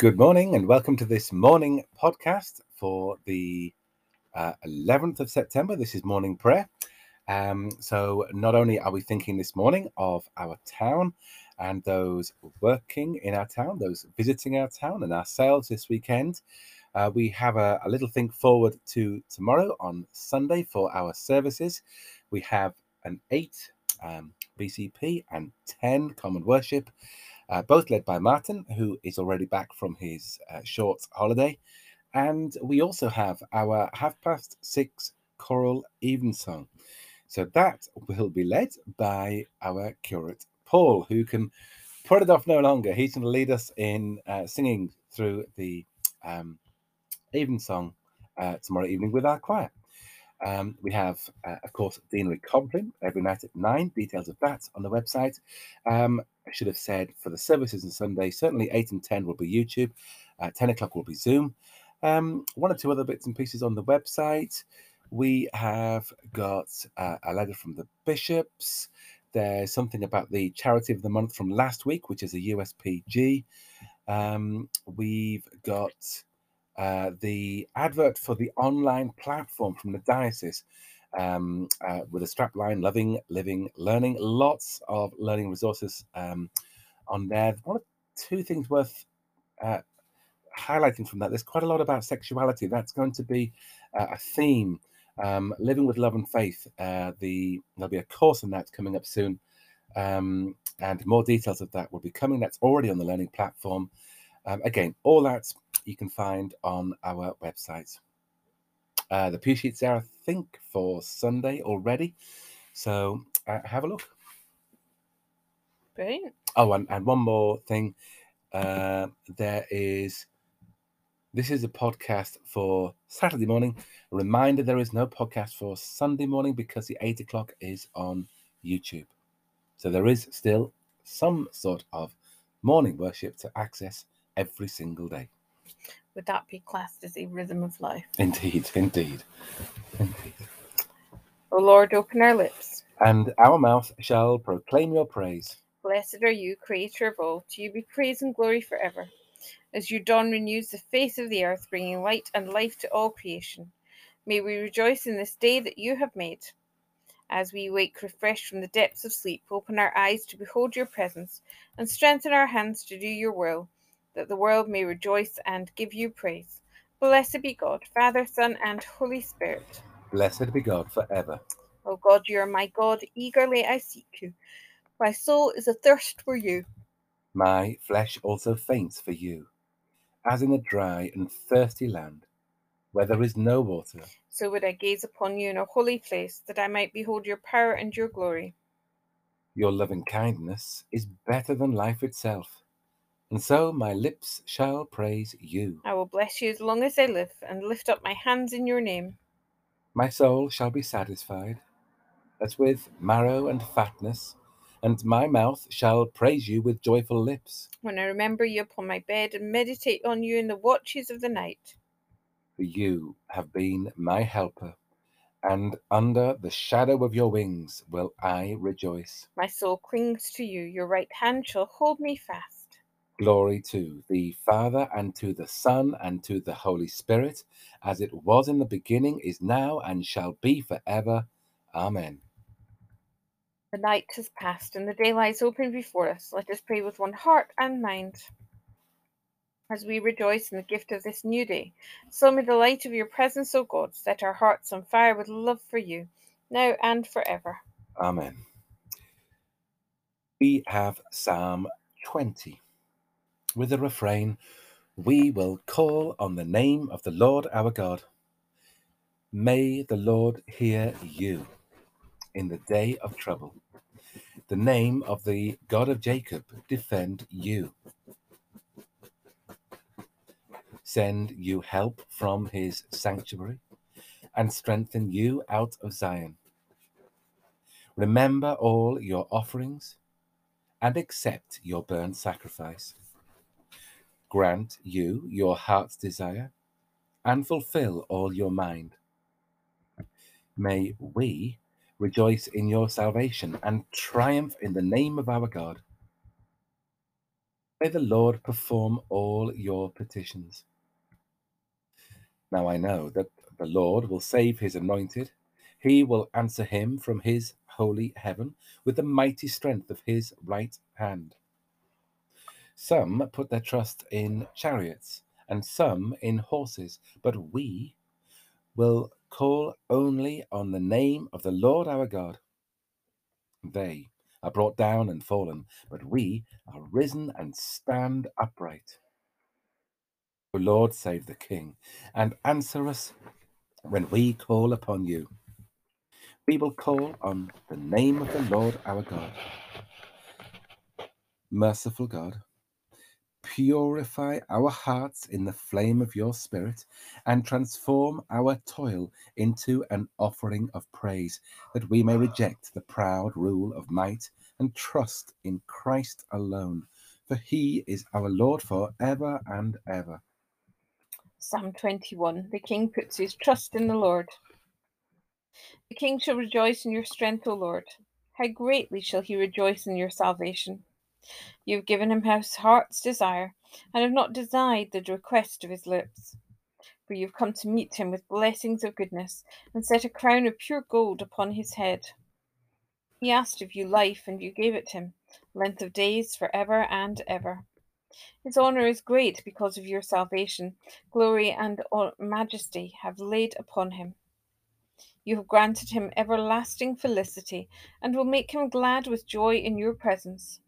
Good morning and welcome to this morning podcast for the uh, 11th of September. This is morning prayer. Um, so, not only are we thinking this morning of our town and those working in our town, those visiting our town, and ourselves this weekend, uh, we have a, a little think forward to tomorrow on Sunday for our services. We have an 8 um, BCP and 10 common worship uh, both led by Martin, who is already back from his uh, short holiday. And we also have our half past six choral evensong. So that will be led by our curate, Paul, who can put it off no longer. He's going to lead us in uh, singing through the um, evensong uh, tomorrow evening with our choir. Um, we have, uh, of course, Deanery Compline every night at nine. Details of that on the website. Um, I should have said for the services on Sunday, certainly 8 and 10 will be YouTube, uh, 10 o'clock will be Zoom. Um, one or two other bits and pieces on the website. We have got uh, a letter from the bishops. There's something about the charity of the month from last week, which is a USPG. Um, we've got uh, the advert for the online platform from the diocese um, uh, with a strapline loving, living, learning. Lots of learning resources um, on there. One or two things worth uh, highlighting from that. There's quite a lot about sexuality. That's going to be uh, a theme. Um, living with love and faith. Uh, the there'll be a course on that coming up soon, um, and more details of that will be coming. That's already on the learning platform. Um, again, all that you can find on our website. Uh, the pew sheets there, I think, for Sunday already. So uh, have a look. Brilliant. Oh, and, and one more thing. Uh, there is, this is a podcast for Saturday morning. A reminder there is no podcast for Sunday morning because the eight o'clock is on YouTube. So there is still some sort of morning worship to access every single day. Would that be classed as a rhythm of life? Indeed, indeed, indeed. O Lord, open our lips. And our mouth shall proclaim your praise. Blessed are you, Creator of all. To you be praise and glory forever. As your dawn renews the face of the earth, bringing light and life to all creation, may we rejoice in this day that you have made. As we wake refreshed from the depths of sleep, open our eyes to behold your presence, and strengthen our hands to do your will that the world may rejoice and give you praise. Blessed be God, Father, Son, and Holy Spirit. Blessed be God forever. O God, you are my God, eagerly I seek you. My soul is athirst for you. My flesh also faints for you, as in a dry and thirsty land, where there is no water. So would I gaze upon you in a holy place, that I might behold your power and your glory. Your loving kindness is better than life itself and so my lips shall praise you. I will bless you as long as I live, and lift up my hands in your name. My soul shall be satisfied, as with marrow and fatness, and my mouth shall praise you with joyful lips. When I remember you upon my bed and meditate on you in the watches of the night. For you have been my helper, and under the shadow of your wings will I rejoice. My soul clings to you, your right hand shall hold me fast. Glory to the Father, and to the Son, and to the Holy Spirit, as it was in the beginning, is now, and shall be forever. Amen. The night has passed, and the day lies open before us. Let us pray with one heart and mind. As we rejoice in the gift of this new day, so may the light of your presence, O God, set our hearts on fire with love for you, now and forever. Amen. We have Psalm 20 with the refrain, We will call on the name of the Lord our God. May the Lord hear you in the day of trouble. The name of the God of Jacob defend you. Send you help from his sanctuary and strengthen you out of Zion. Remember all your offerings and accept your burnt sacrifice grant you your heart's desire, and fulfill all your mind. May we rejoice in your salvation and triumph in the name of our God. May the Lord perform all your petitions. Now I know that the Lord will save his anointed. He will answer him from his holy heaven with the mighty strength of his right hand. Some put their trust in chariots and some in horses, but we will call only on the name of the Lord our God. They are brought down and fallen, but we are risen and stand upright. O Lord, save the King, and answer us when we call upon you. We will call on the name of the Lord our God. Merciful God, Purify our hearts in the flame of your Spirit and transform our toil into an offering of praise, that we may reject the proud rule of might and trust in Christ alone. For he is our Lord for ever and ever. Psalm 21 The king puts his trust in the Lord. The king shall rejoice in your strength, O Lord. How greatly shall he rejoice in your salvation! You have given him his heart's desire, and have not denied the request of his lips. For you have come to meet him with blessings of goodness, and set a crown of pure gold upon his head. He asked of you life, and you gave it him, length of days for ever and ever. His honour is great because of your salvation. Glory and majesty have laid upon him. You have granted him everlasting felicity, and will make him glad with joy in your presence.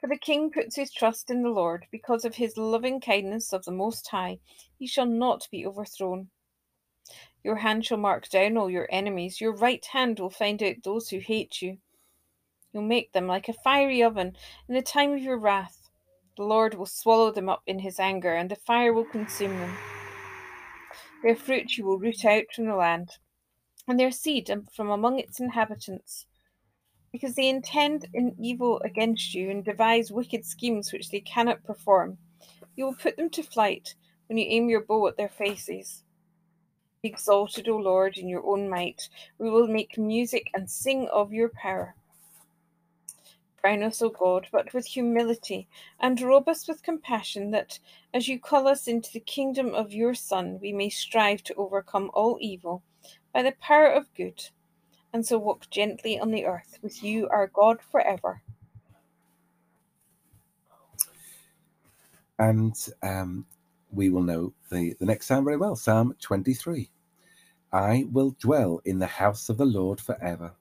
For the king puts his trust in the Lord, because of his loving kindness of the Most High, he shall not be overthrown. Your hand shall mark down all your enemies, your right hand will find out those who hate you. You'll make them like a fiery oven in the time of your wrath. The Lord will swallow them up in his anger, and the fire will consume them. Their fruit you will root out from the land, and their seed from among its inhabitants because they intend an evil against you and devise wicked schemes which they cannot perform. You will put them to flight when you aim your bow at their faces. Be exalted, O Lord, in your own might. We will make music and sing of your power. Crown us, O God, but with humility, and robe us with compassion, that, as you call us into the kingdom of your Son, we may strive to overcome all evil by the power of good and so walk gently on the earth with you, our God, forever. And um, we will know the, the next psalm very well Psalm 23. I will dwell in the house of the Lord forever.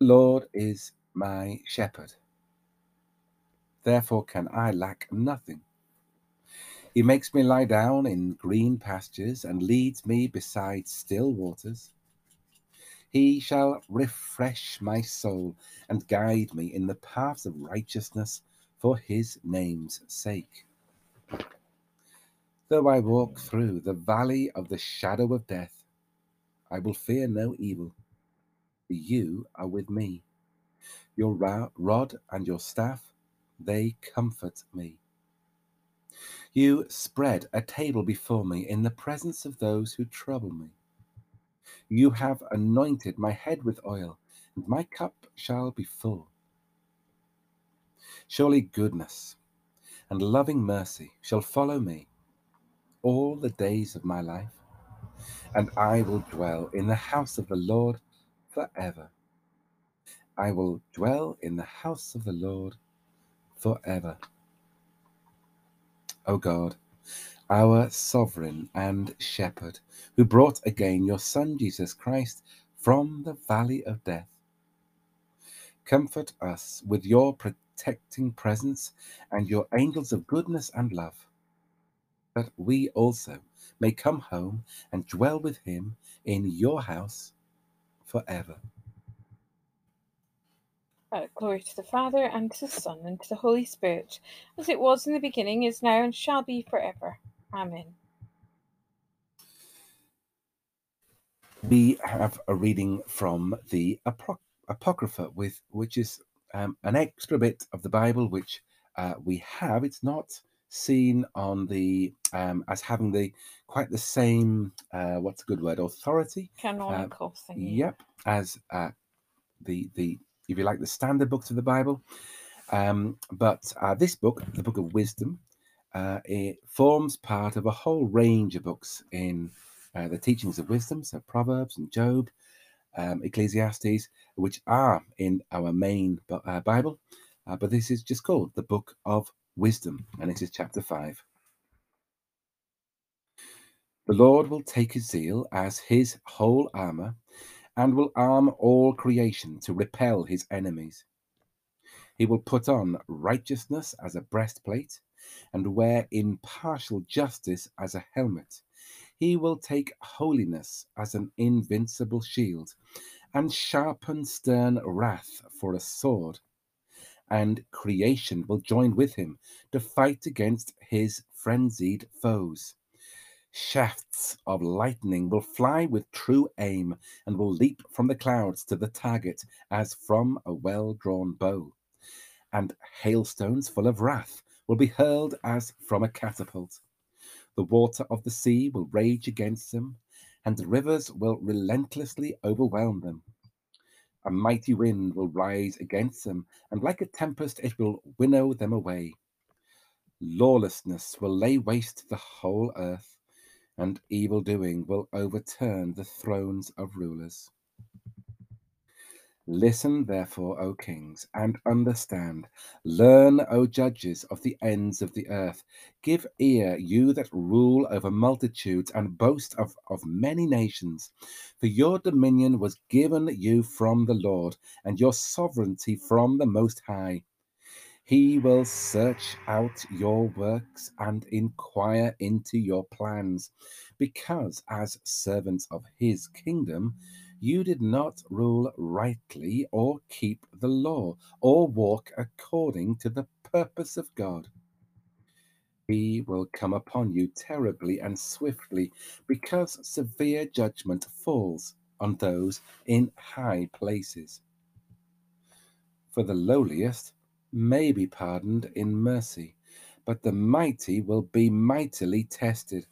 Lord is my shepherd. Therefore can I lack nothing. He makes me lie down in green pastures and leads me beside still waters. He shall refresh my soul and guide me in the paths of righteousness for his name's sake. Though I walk through the valley of the shadow of death, I will fear no evil. For you are with me. Your rod and your staff, they comfort me. You spread a table before me in the presence of those who trouble me. You have anointed my head with oil, and my cup shall be full. Surely goodness and loving mercy shall follow me all the days of my life, and I will dwell in the house of the Lord forever. I will dwell in the house of the Lord forever. O God, our sovereign and shepherd, who brought again your Son Jesus Christ from the valley of death. Comfort us with your protecting presence and your angels of goodness and love, that we also may come home and dwell with him in your house forever. Uh, glory to the Father, and to the Son, and to the Holy Spirit, as it was in the beginning, is now, and shall be forever. Amen. We have a reading from the Apocrypha, with which is um, an extra bit of the Bible which uh, we have. It's not seen on the um, as having the quite the same uh, what's a good word authority canonical thing. Yep, as uh, the the if you like the standard books of the Bible. Um, but uh, this book, the Book of Wisdom, uh, it forms part of a whole range of books in uh, the teachings of wisdom, so Proverbs and Job, um, Ecclesiastes, which are in our main uh, Bible. Uh, but this is just called the Book of Wisdom, and it is chapter 5. The Lord will take his zeal as his whole armour and will arm all creation to repel his enemies. He will put on righteousness as a breastplate and wear impartial justice as a helmet. He will take holiness as an invincible shield and sharpen stern wrath for a sword. And creation will join with him to fight against his frenzied foes. Shafts of lightning will fly with true aim and will leap from the clouds to the target as from a well drawn bow. And hailstones full of wrath will be hurled as from a catapult. The water of the sea will rage against them, and the rivers will relentlessly overwhelm them. A mighty wind will rise against them, and like a tempest it will winnow them away. Lawlessness will lay waste the whole earth, and evil doing will overturn the thrones of rulers. Listen, therefore, O kings, and understand. Learn, O judges of the ends of the earth. Give ear, you that rule over multitudes and boast of, of many nations. For your dominion was given you from the Lord, and your sovereignty from the Most High. He will search out your works and inquire into your plans, because as servants of his kingdom, you did not rule rightly or keep the law or walk according to the purpose of God. He will come upon you terribly and swiftly because severe judgment falls on those in high places. For the lowliest may be pardoned in mercy, but the mighty will be mightily tested.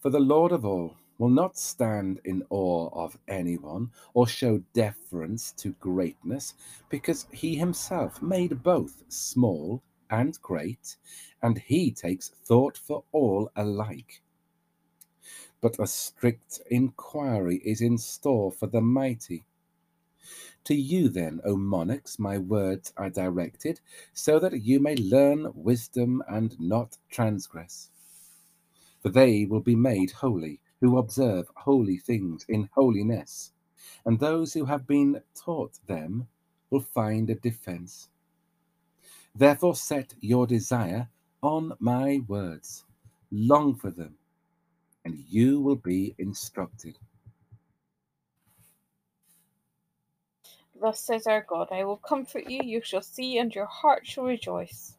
For the Lord of all will not stand in awe of anyone or show deference to greatness, because he himself made both small and great, and he takes thought for all alike. But a strict inquiry is in store for the mighty. To you, then, O monarchs, my words are directed, so that you may learn wisdom and not transgress. For they will be made holy who observe holy things in holiness, and those who have been taught them will find a defense. Therefore, set your desire on my words, long for them, and you will be instructed. Thus says our God, I will comfort you, you shall see, and your heart shall rejoice.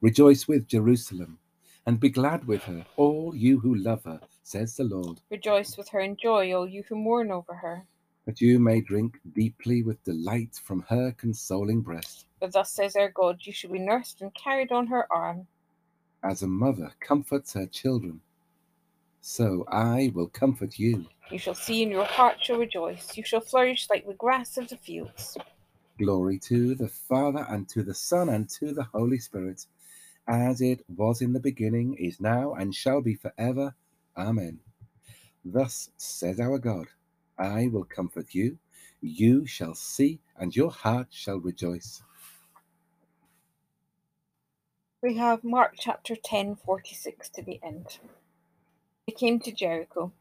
Rejoice with Jerusalem and be glad with her, all you who love her, says the Lord. Rejoice with her and joy, all you who mourn over her. That you may drink deeply with delight from her consoling breast. For thus says our God, you shall be nursed and carried on her arm. As a mother comforts her children, so I will comfort you. You shall see, and your heart shall rejoice. You shall flourish like the grass of the fields. Glory to the Father, and to the Son, and to the Holy Spirit as it was in the beginning, is now, and shall be forever. Amen. Thus says our God I will comfort you, you shall see, and your heart shall rejoice. We have Mark chapter 10, 46 to the end. They came to Jericho.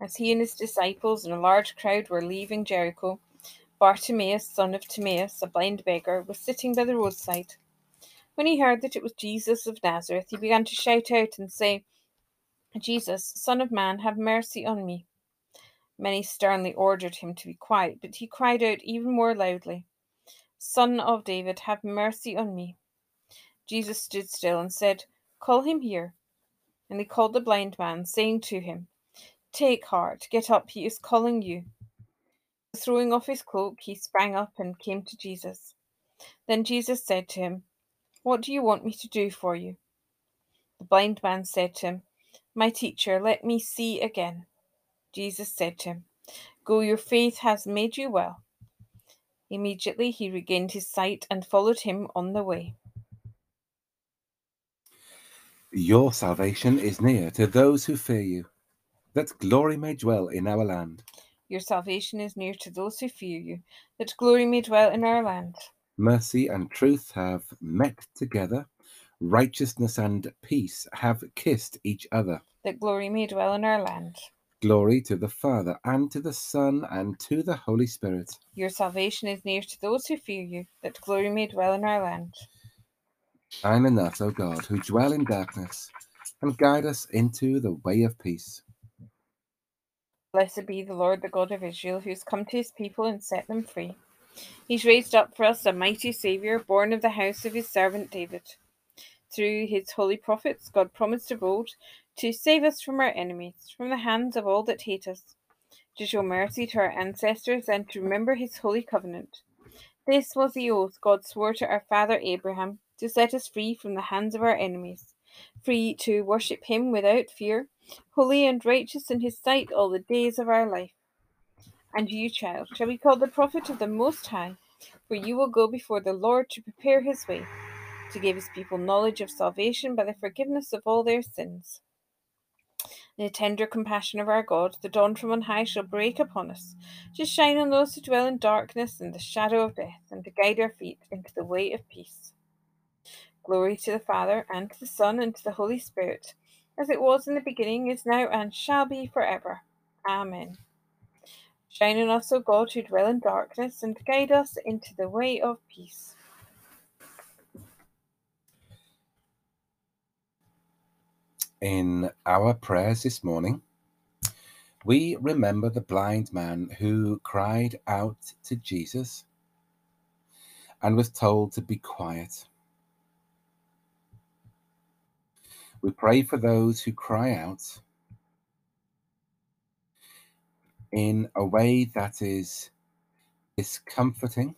As he and his disciples and a large crowd were leaving Jericho, Bartimaeus, son of Timaeus, a blind beggar, was sitting by the roadside. When he heard that it was Jesus of Nazareth, he began to shout out and say, Jesus, Son of Man, have mercy on me. Many sternly ordered him to be quiet, but he cried out even more loudly, Son of David, have mercy on me. Jesus stood still and said, Call him here. And he called the blind man, saying to him, Take heart, get up, he is calling you. Throwing off his cloak, he sprang up and came to Jesus. Then Jesus said to him, what do you want me to do for you? The blind man said to him, My teacher, let me see again. Jesus said to him, Go, your faith has made you well. Immediately he regained his sight and followed him on the way. Your salvation is near to those who fear you, that glory may dwell in our land. Your salvation is near to those who fear you, that glory may dwell in our land. Mercy and truth have met together, righteousness and peace have kissed each other. That glory may dwell in our land. Glory to the Father, and to the Son, and to the Holy Spirit. Your salvation is near to those who fear you, that glory may dwell in our land. Shine in us, O God, who dwell in darkness, and guide us into the way of peace. Blessed be the Lord, the God of Israel, who has come to his people and set them free. He's raised up for us a mighty Saviour, born of the house of his servant David. Through his holy prophets, God promised of old to save us from our enemies, from the hands of all that hate us, to show mercy to our ancestors, and to remember his holy covenant. This was the oath God swore to our father Abraham, to set us free from the hands of our enemies, free to worship him without fear, holy and righteous in his sight all the days of our life. And you, child, shall be called the prophet of the Most High, for you will go before the Lord to prepare his way, to give his people knowledge of salvation by the forgiveness of all their sins. In the tender compassion of our God, the dawn from on high shall break upon us, to shine on those who dwell in darkness and the shadow of death, and to guide our feet into the way of peace. Glory to the Father, and to the Son, and to the Holy Spirit, as it was in the beginning, is now, and shall be forever. Amen. Shine on us, O God, who dwell in darkness, and guide us into the way of peace. In our prayers this morning, we remember the blind man who cried out to Jesus and was told to be quiet. We pray for those who cry out in a way that is discomforting.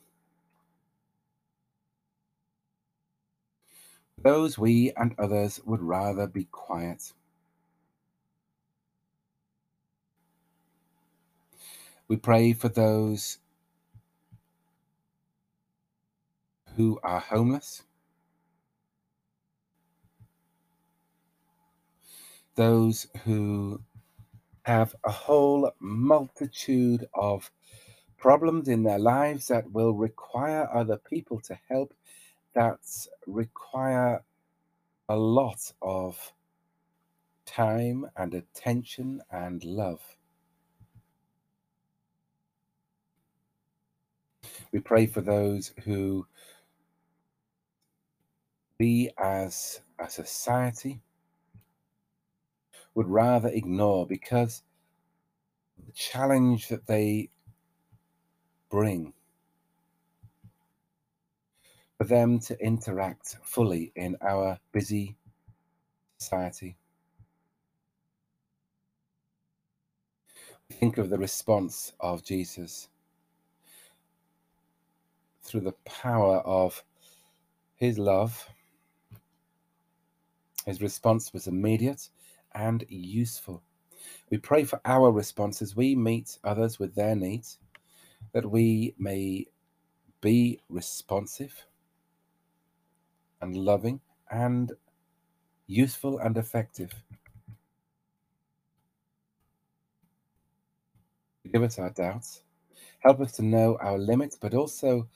Those we and others would rather be quiet. We pray for those who are homeless, those who have a whole multitude of problems in their lives that will require other people to help, that require a lot of time and attention and love. We pray for those who we as a society would rather ignore because the challenge that they bring for them to interact fully in our busy society. Think of the response of Jesus through the power of his love. His response was immediate and useful. We pray for our response as we meet others with their needs, that we may be responsive and loving and useful and effective. Give us our doubts. Help us to know our limits, but also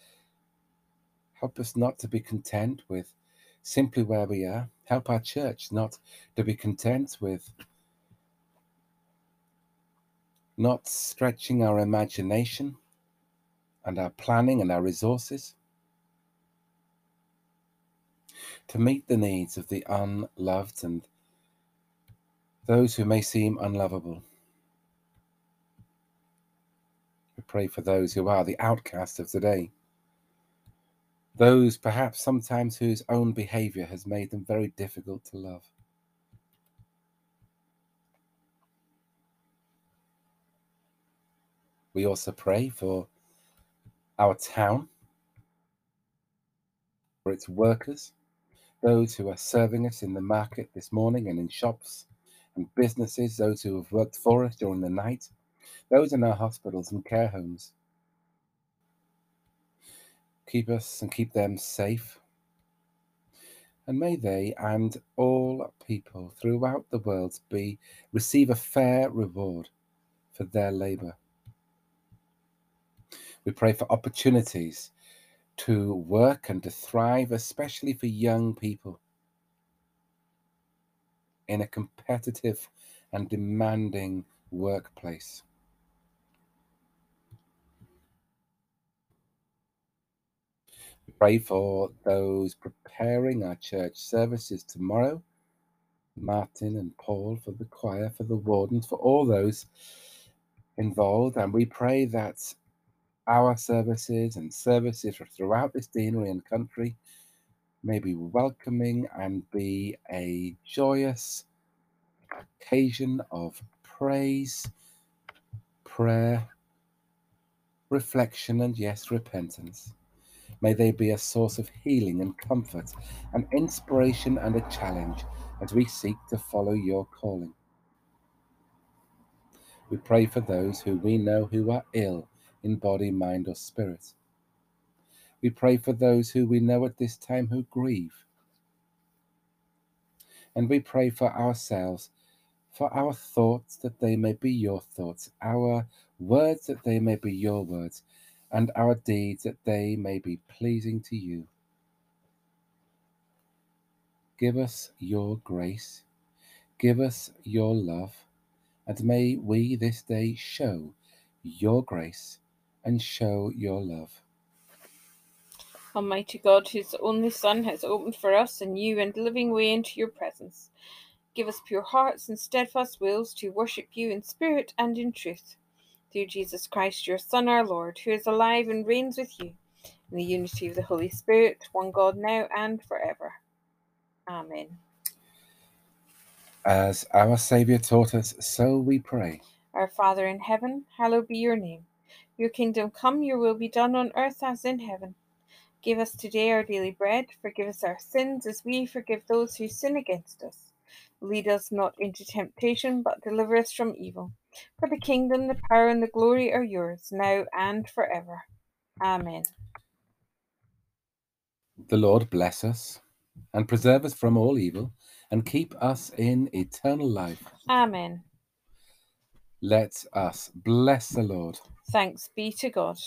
help us not to be content with simply where we are. Help our church not to be content with not stretching our imagination and our planning and our resources to meet the needs of the unloved and those who may seem unlovable. We pray for those who are the outcasts of today, those perhaps sometimes whose own behavior has made them very difficult to love. We also pray for our town, for its workers, those who are serving us in the market this morning and in shops and businesses, those who have worked for us during the night, those in our hospitals and care homes. Keep us and keep them safe. And may they and all people throughout the world be receive a fair reward for their labour. We pray for opportunities to work and to thrive, especially for young people in a competitive and demanding workplace. Pray for those preparing our church services tomorrow. Martin and Paul for the choir, for the wardens, for all those involved. And we pray that our services and services throughout this deanery and country may be welcoming and be a joyous occasion of praise, prayer, reflection, and yes, repentance. May they be a source of healing and comfort, an inspiration and a challenge as we seek to follow your calling. We pray for those who we know who are ill in body, mind, or spirit. We pray for those who we know at this time who grieve. And we pray for ourselves, for our thoughts that they may be your thoughts, our words that they may be your words, and our deeds that they may be pleasing to you. Give us your grace, give us your love, and may we this day show your grace and show your love. Almighty God, whose only Son has opened for us a new and living way into your presence, give us pure hearts and steadfast wills to worship you in spirit and in truth through Jesus Christ, your Son, our Lord, who is alive and reigns with you in the unity of the Holy Spirit, one God now and forever. Amen. As our Saviour taught us, so we pray. Our Father in heaven, hallowed be your name. Your kingdom come, your will be done on earth as in heaven. Give us today our daily bread. Forgive us our sins as we forgive those who sin against us. Lead us not into temptation, but deliver us from evil. For the kingdom, the power, and the glory are yours, now and forever. Amen. The Lord bless us and preserve us from all evil and keep us in eternal life. Amen. Let us bless the Lord. Thanks be to God.